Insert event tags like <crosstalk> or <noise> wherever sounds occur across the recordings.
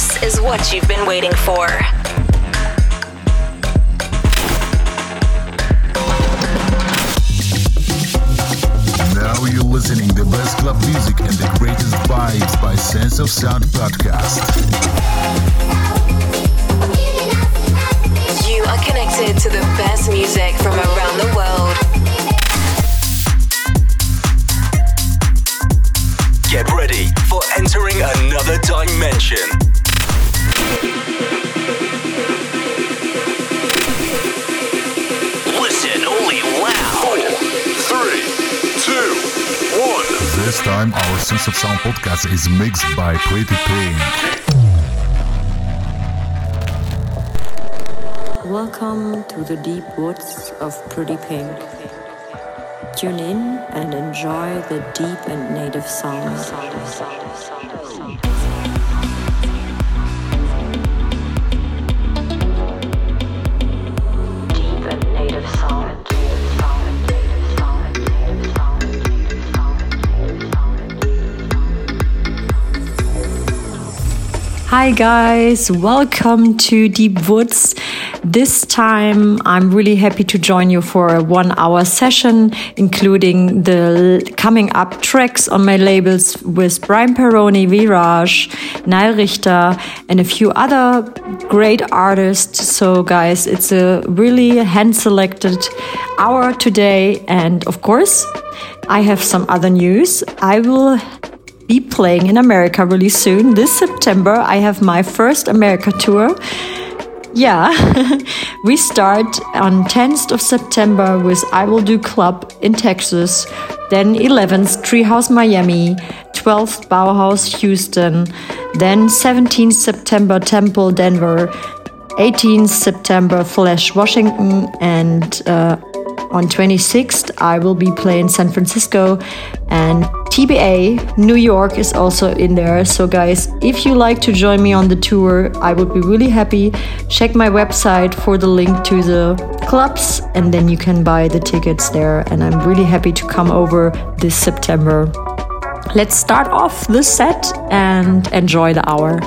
This is what you've been waiting for. Now you're listening the best club music and the greatest vibes by Sense of Sound podcast. You are connected to the best music from around the world. Get ready for entering another dimension. Time our Sense of Sound podcast is mixed by Pretty Pink. Welcome to the deep woods of Pretty Pink. Tune in and enjoy the deep and native sound. Hi, guys, welcome to Deep Woods. This time, I'm really happy to join you for a one hour session, including the coming up tracks on my labels with Brian Peroni, Viraj, Nile Richter, and a few other great artists. So, guys, it's a really hand selected hour today. And of course, I have some other news. I will be playing in America really soon. This September, I have my first America tour. Yeah, <laughs> we start on 10th of September with It'll Do Club in Texas, then 11th Treehouse Miami, 12th Bauhaus Houston, then 17th September Temple Denver, 18th September Flash Washington, and uh, on 26th I will be playing San Francisco and TBA New York is also in there. So guys, if you like to join me on the tour, I would be really happy. Check my website for the link to the clubs and then you can buy the tickets there and I'm really happy to come over this September. Let's start off the set and enjoy the hour.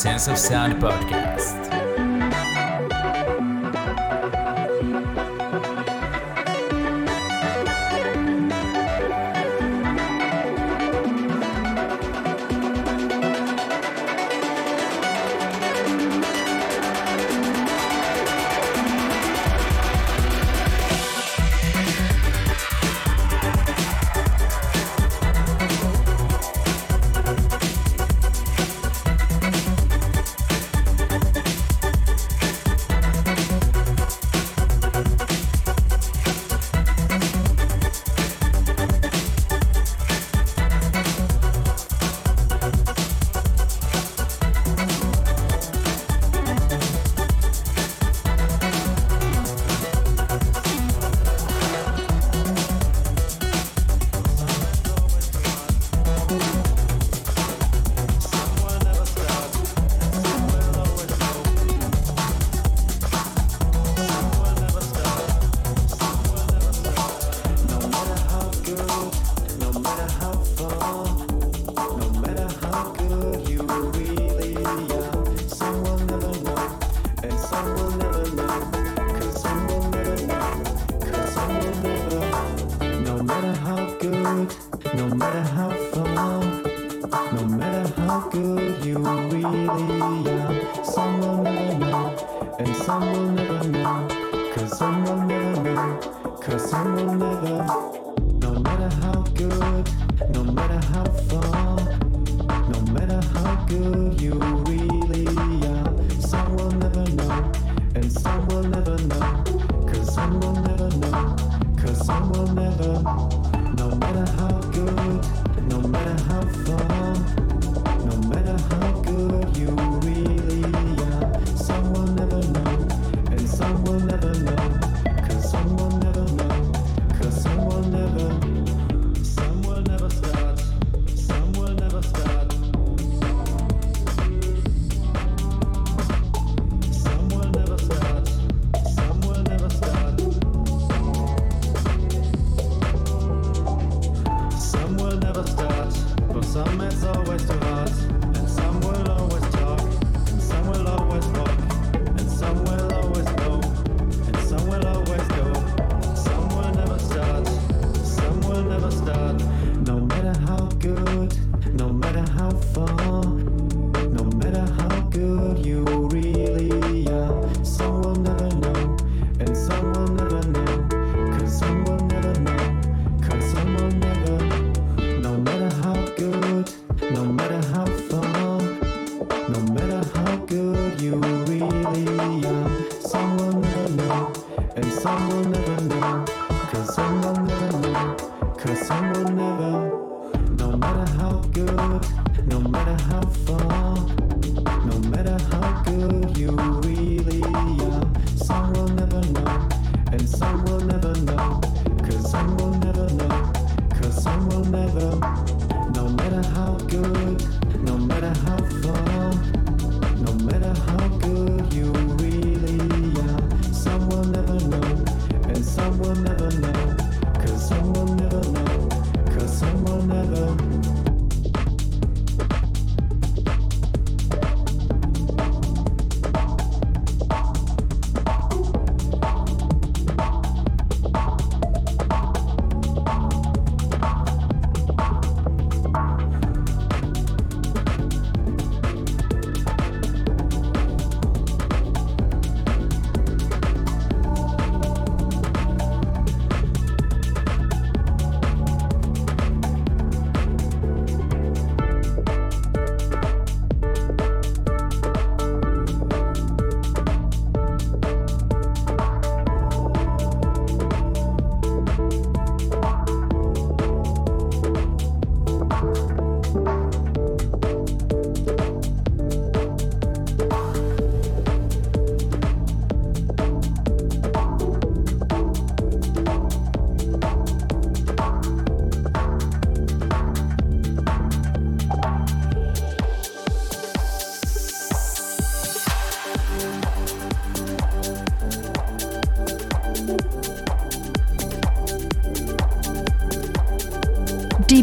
Sense of Sound podcast.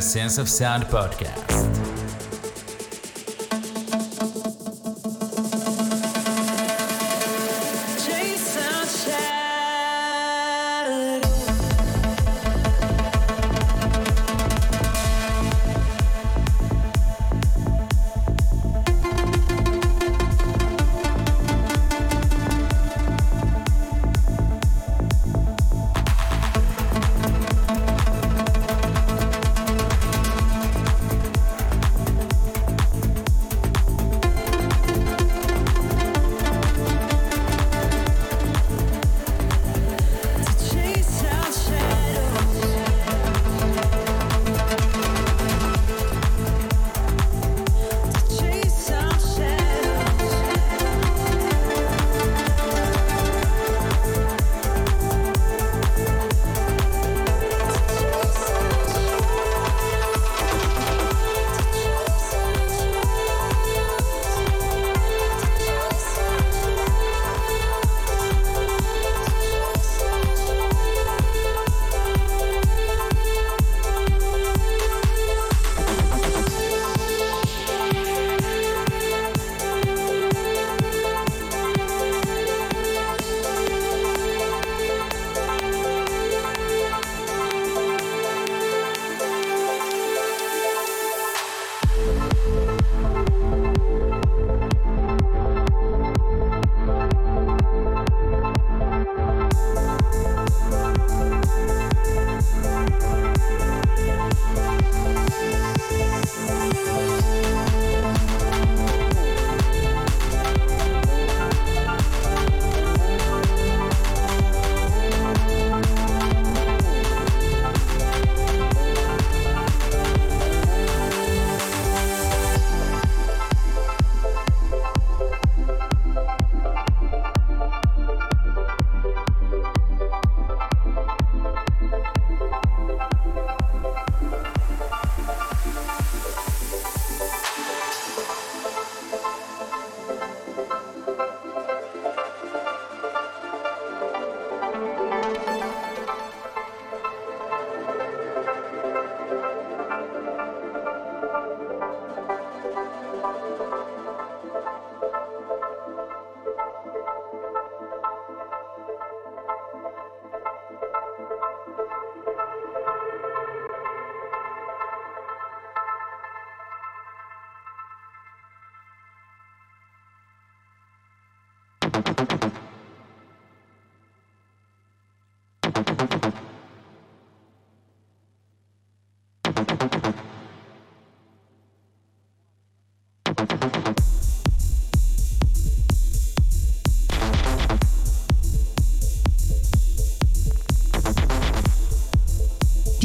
Sense of Sound podcast.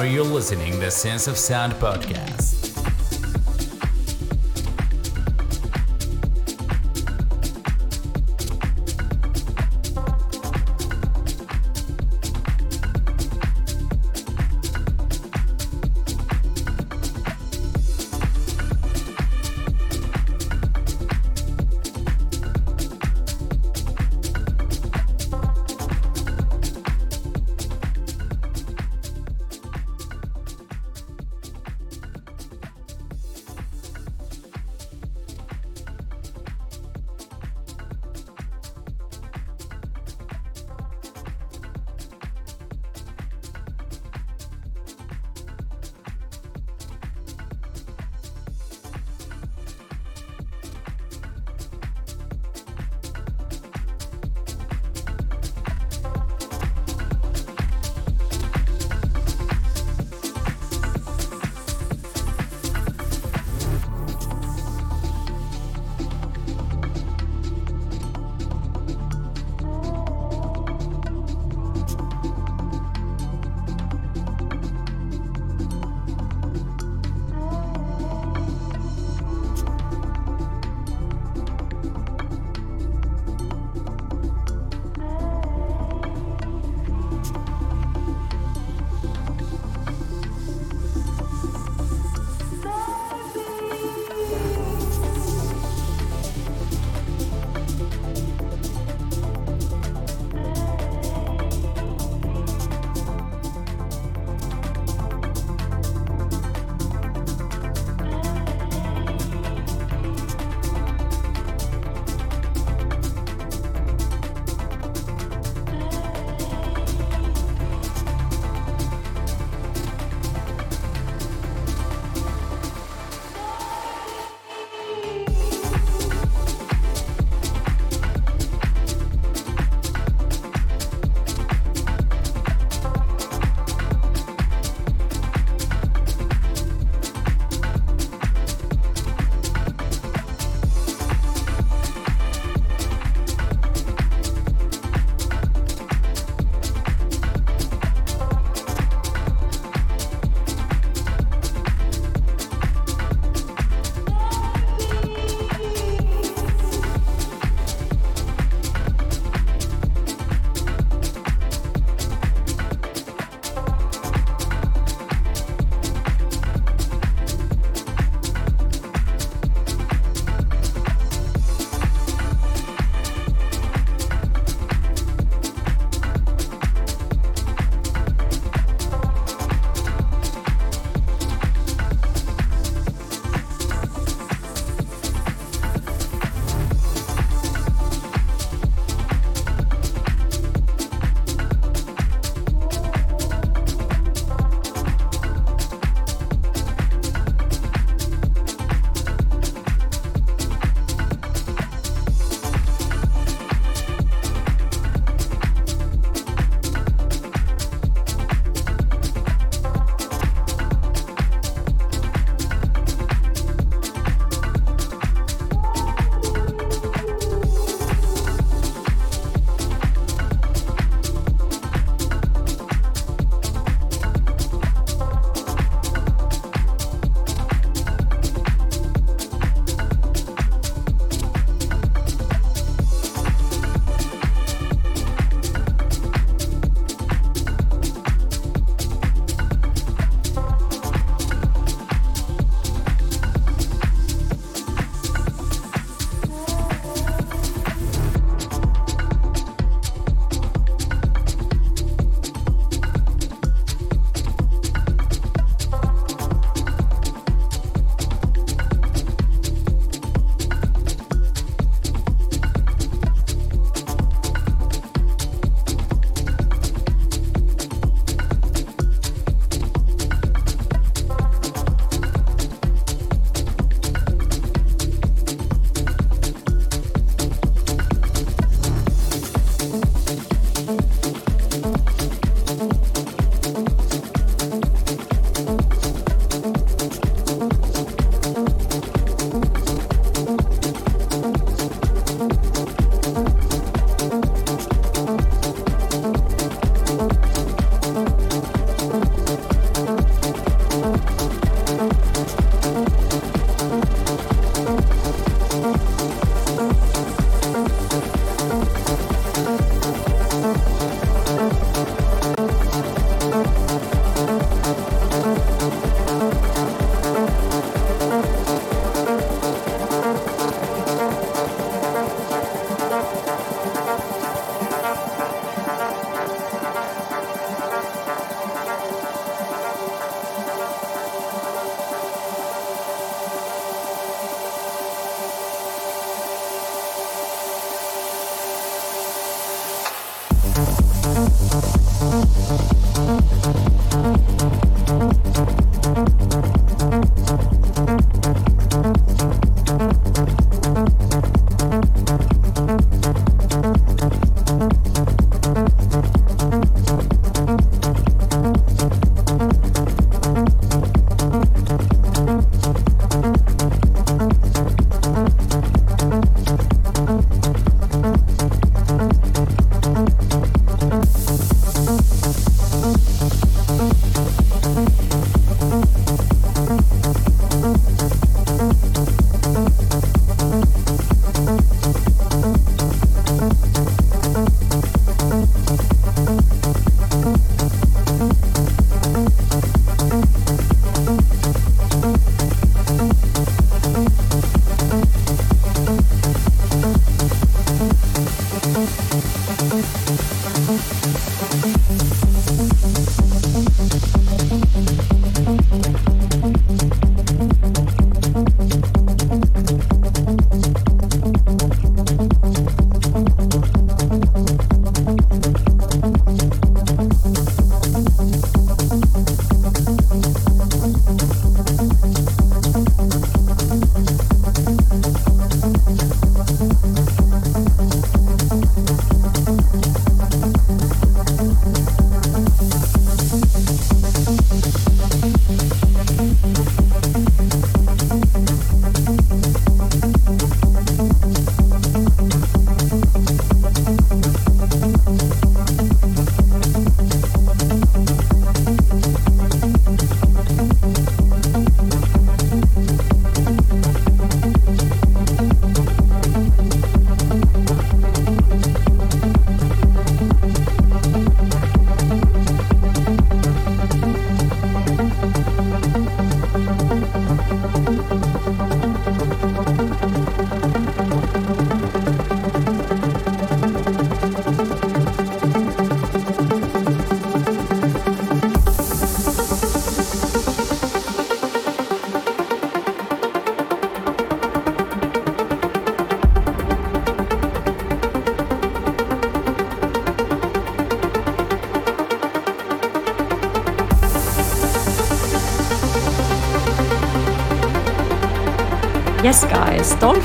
Now you're listening the Sense of Sound podcast.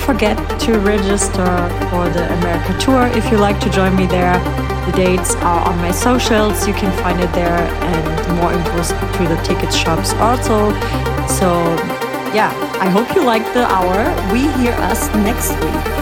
Forget to register for the America Tour if you like to join me there. The dates are on my socials, you can find it there, and more info through the ticket shops also. So, yeah, I hope you like the hour. We hear us next week.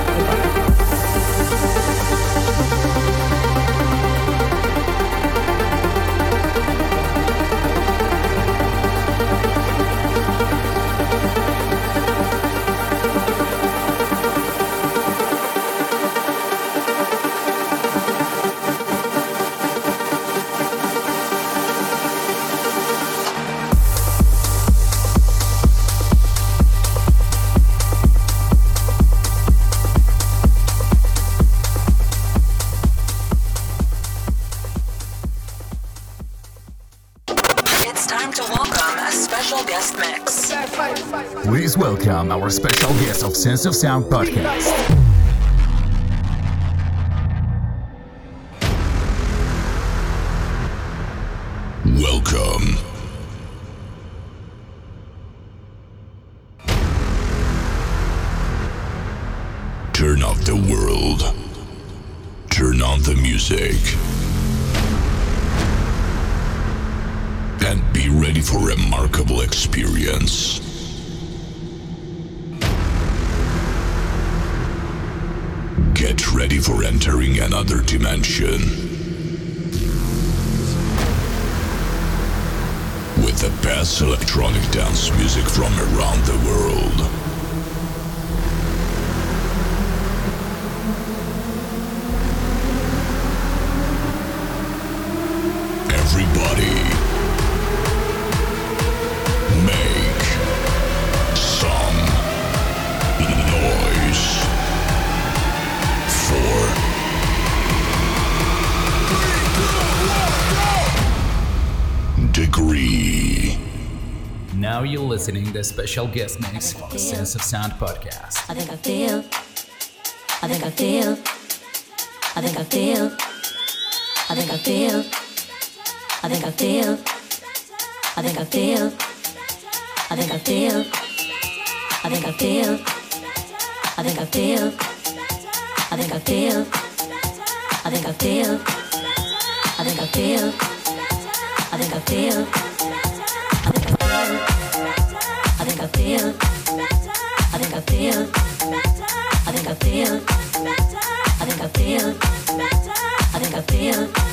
Of Sound podcast. a special guest mix for the Sense of Sound podcast. I think I feel. I think I feel. I think I feel. I think I feel. feel better. I think I feel better. I think I feel better. I think I feel better.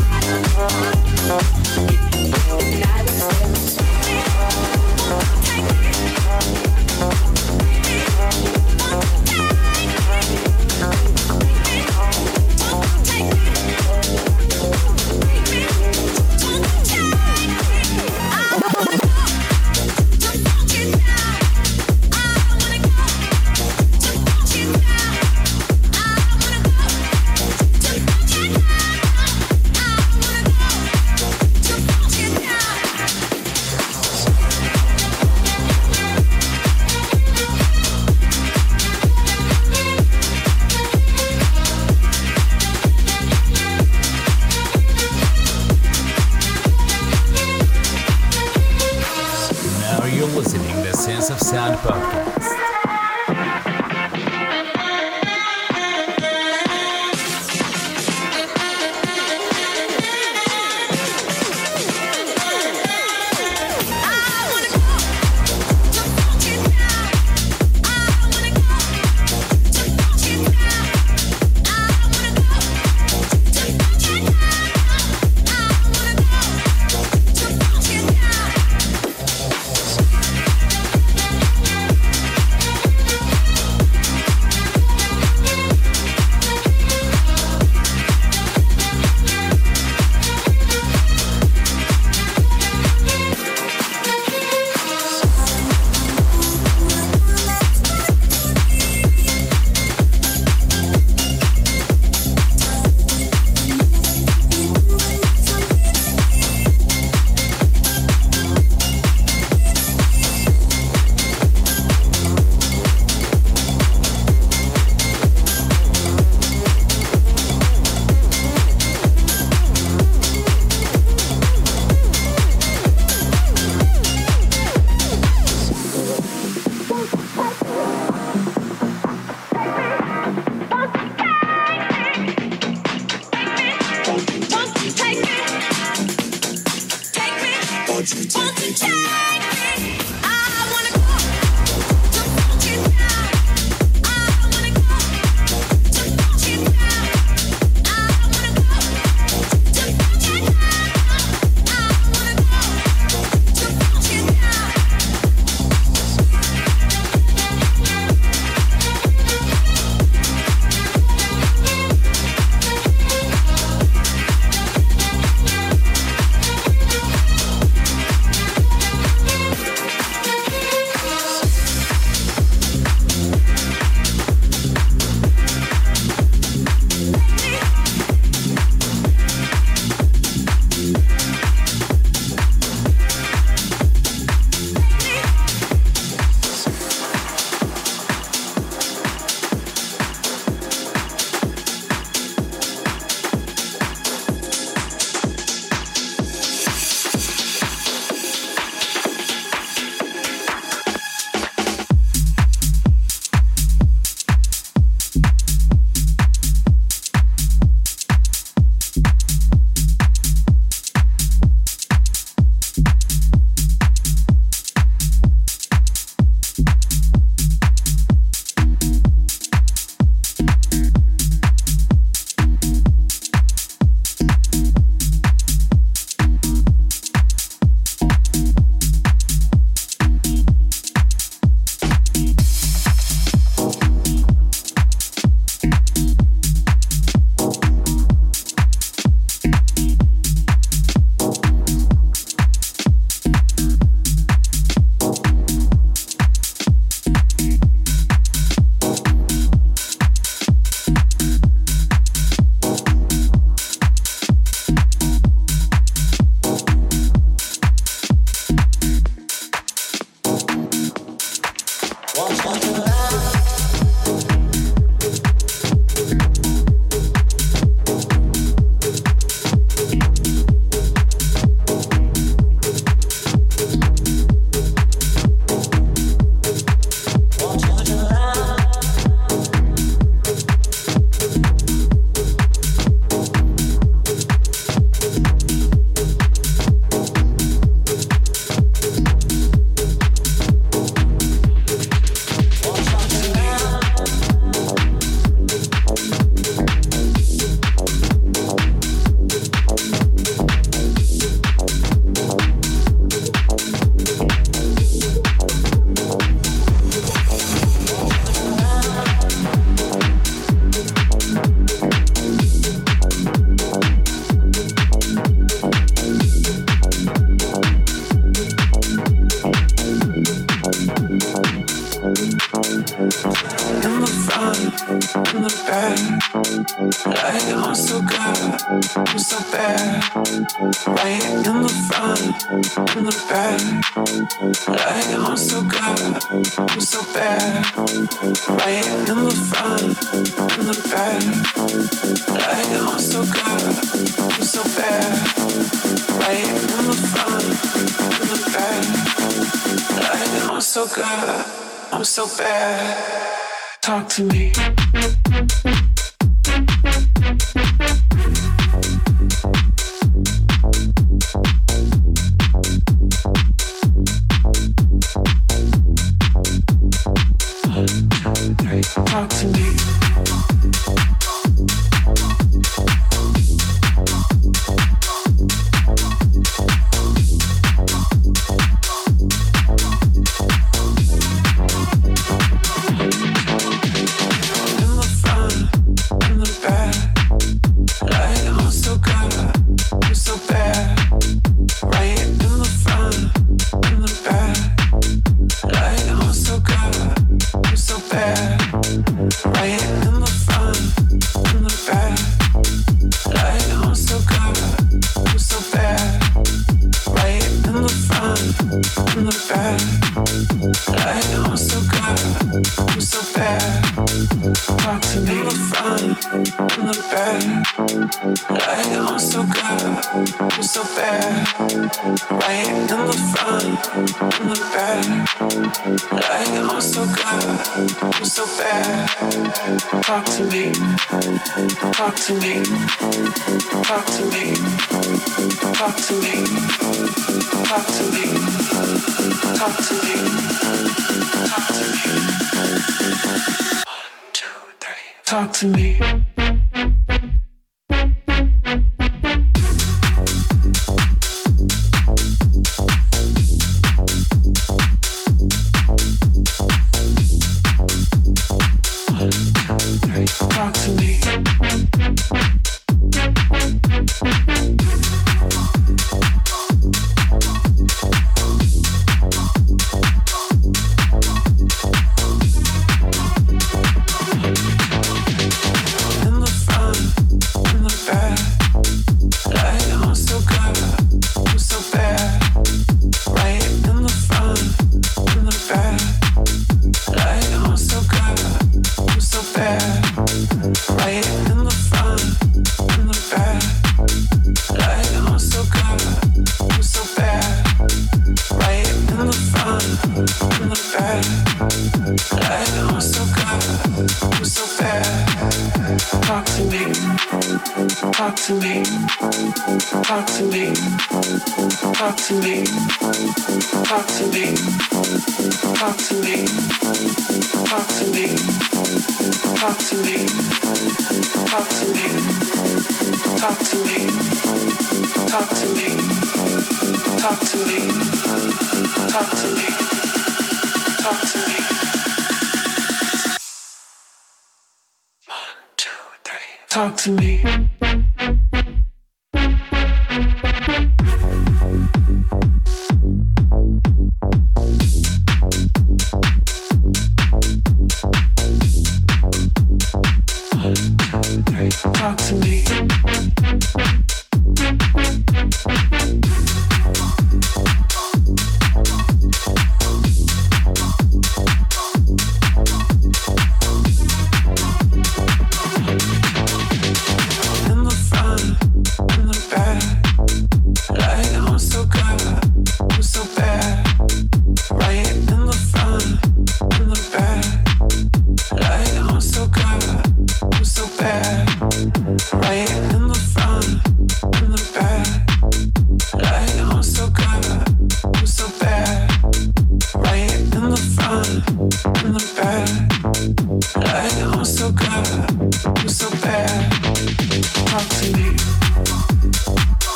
Take so fair. Talk to me in front and look back. Like I'm so good, I'm so bad. Right in the front and look back. Like I'm so good, I'm so bad. Talk to me, talk to me, talk to me, talk to me, talk to me, talk to me, talk to me. Talk to me. One, two, three. Talk to me.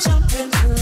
Jumping.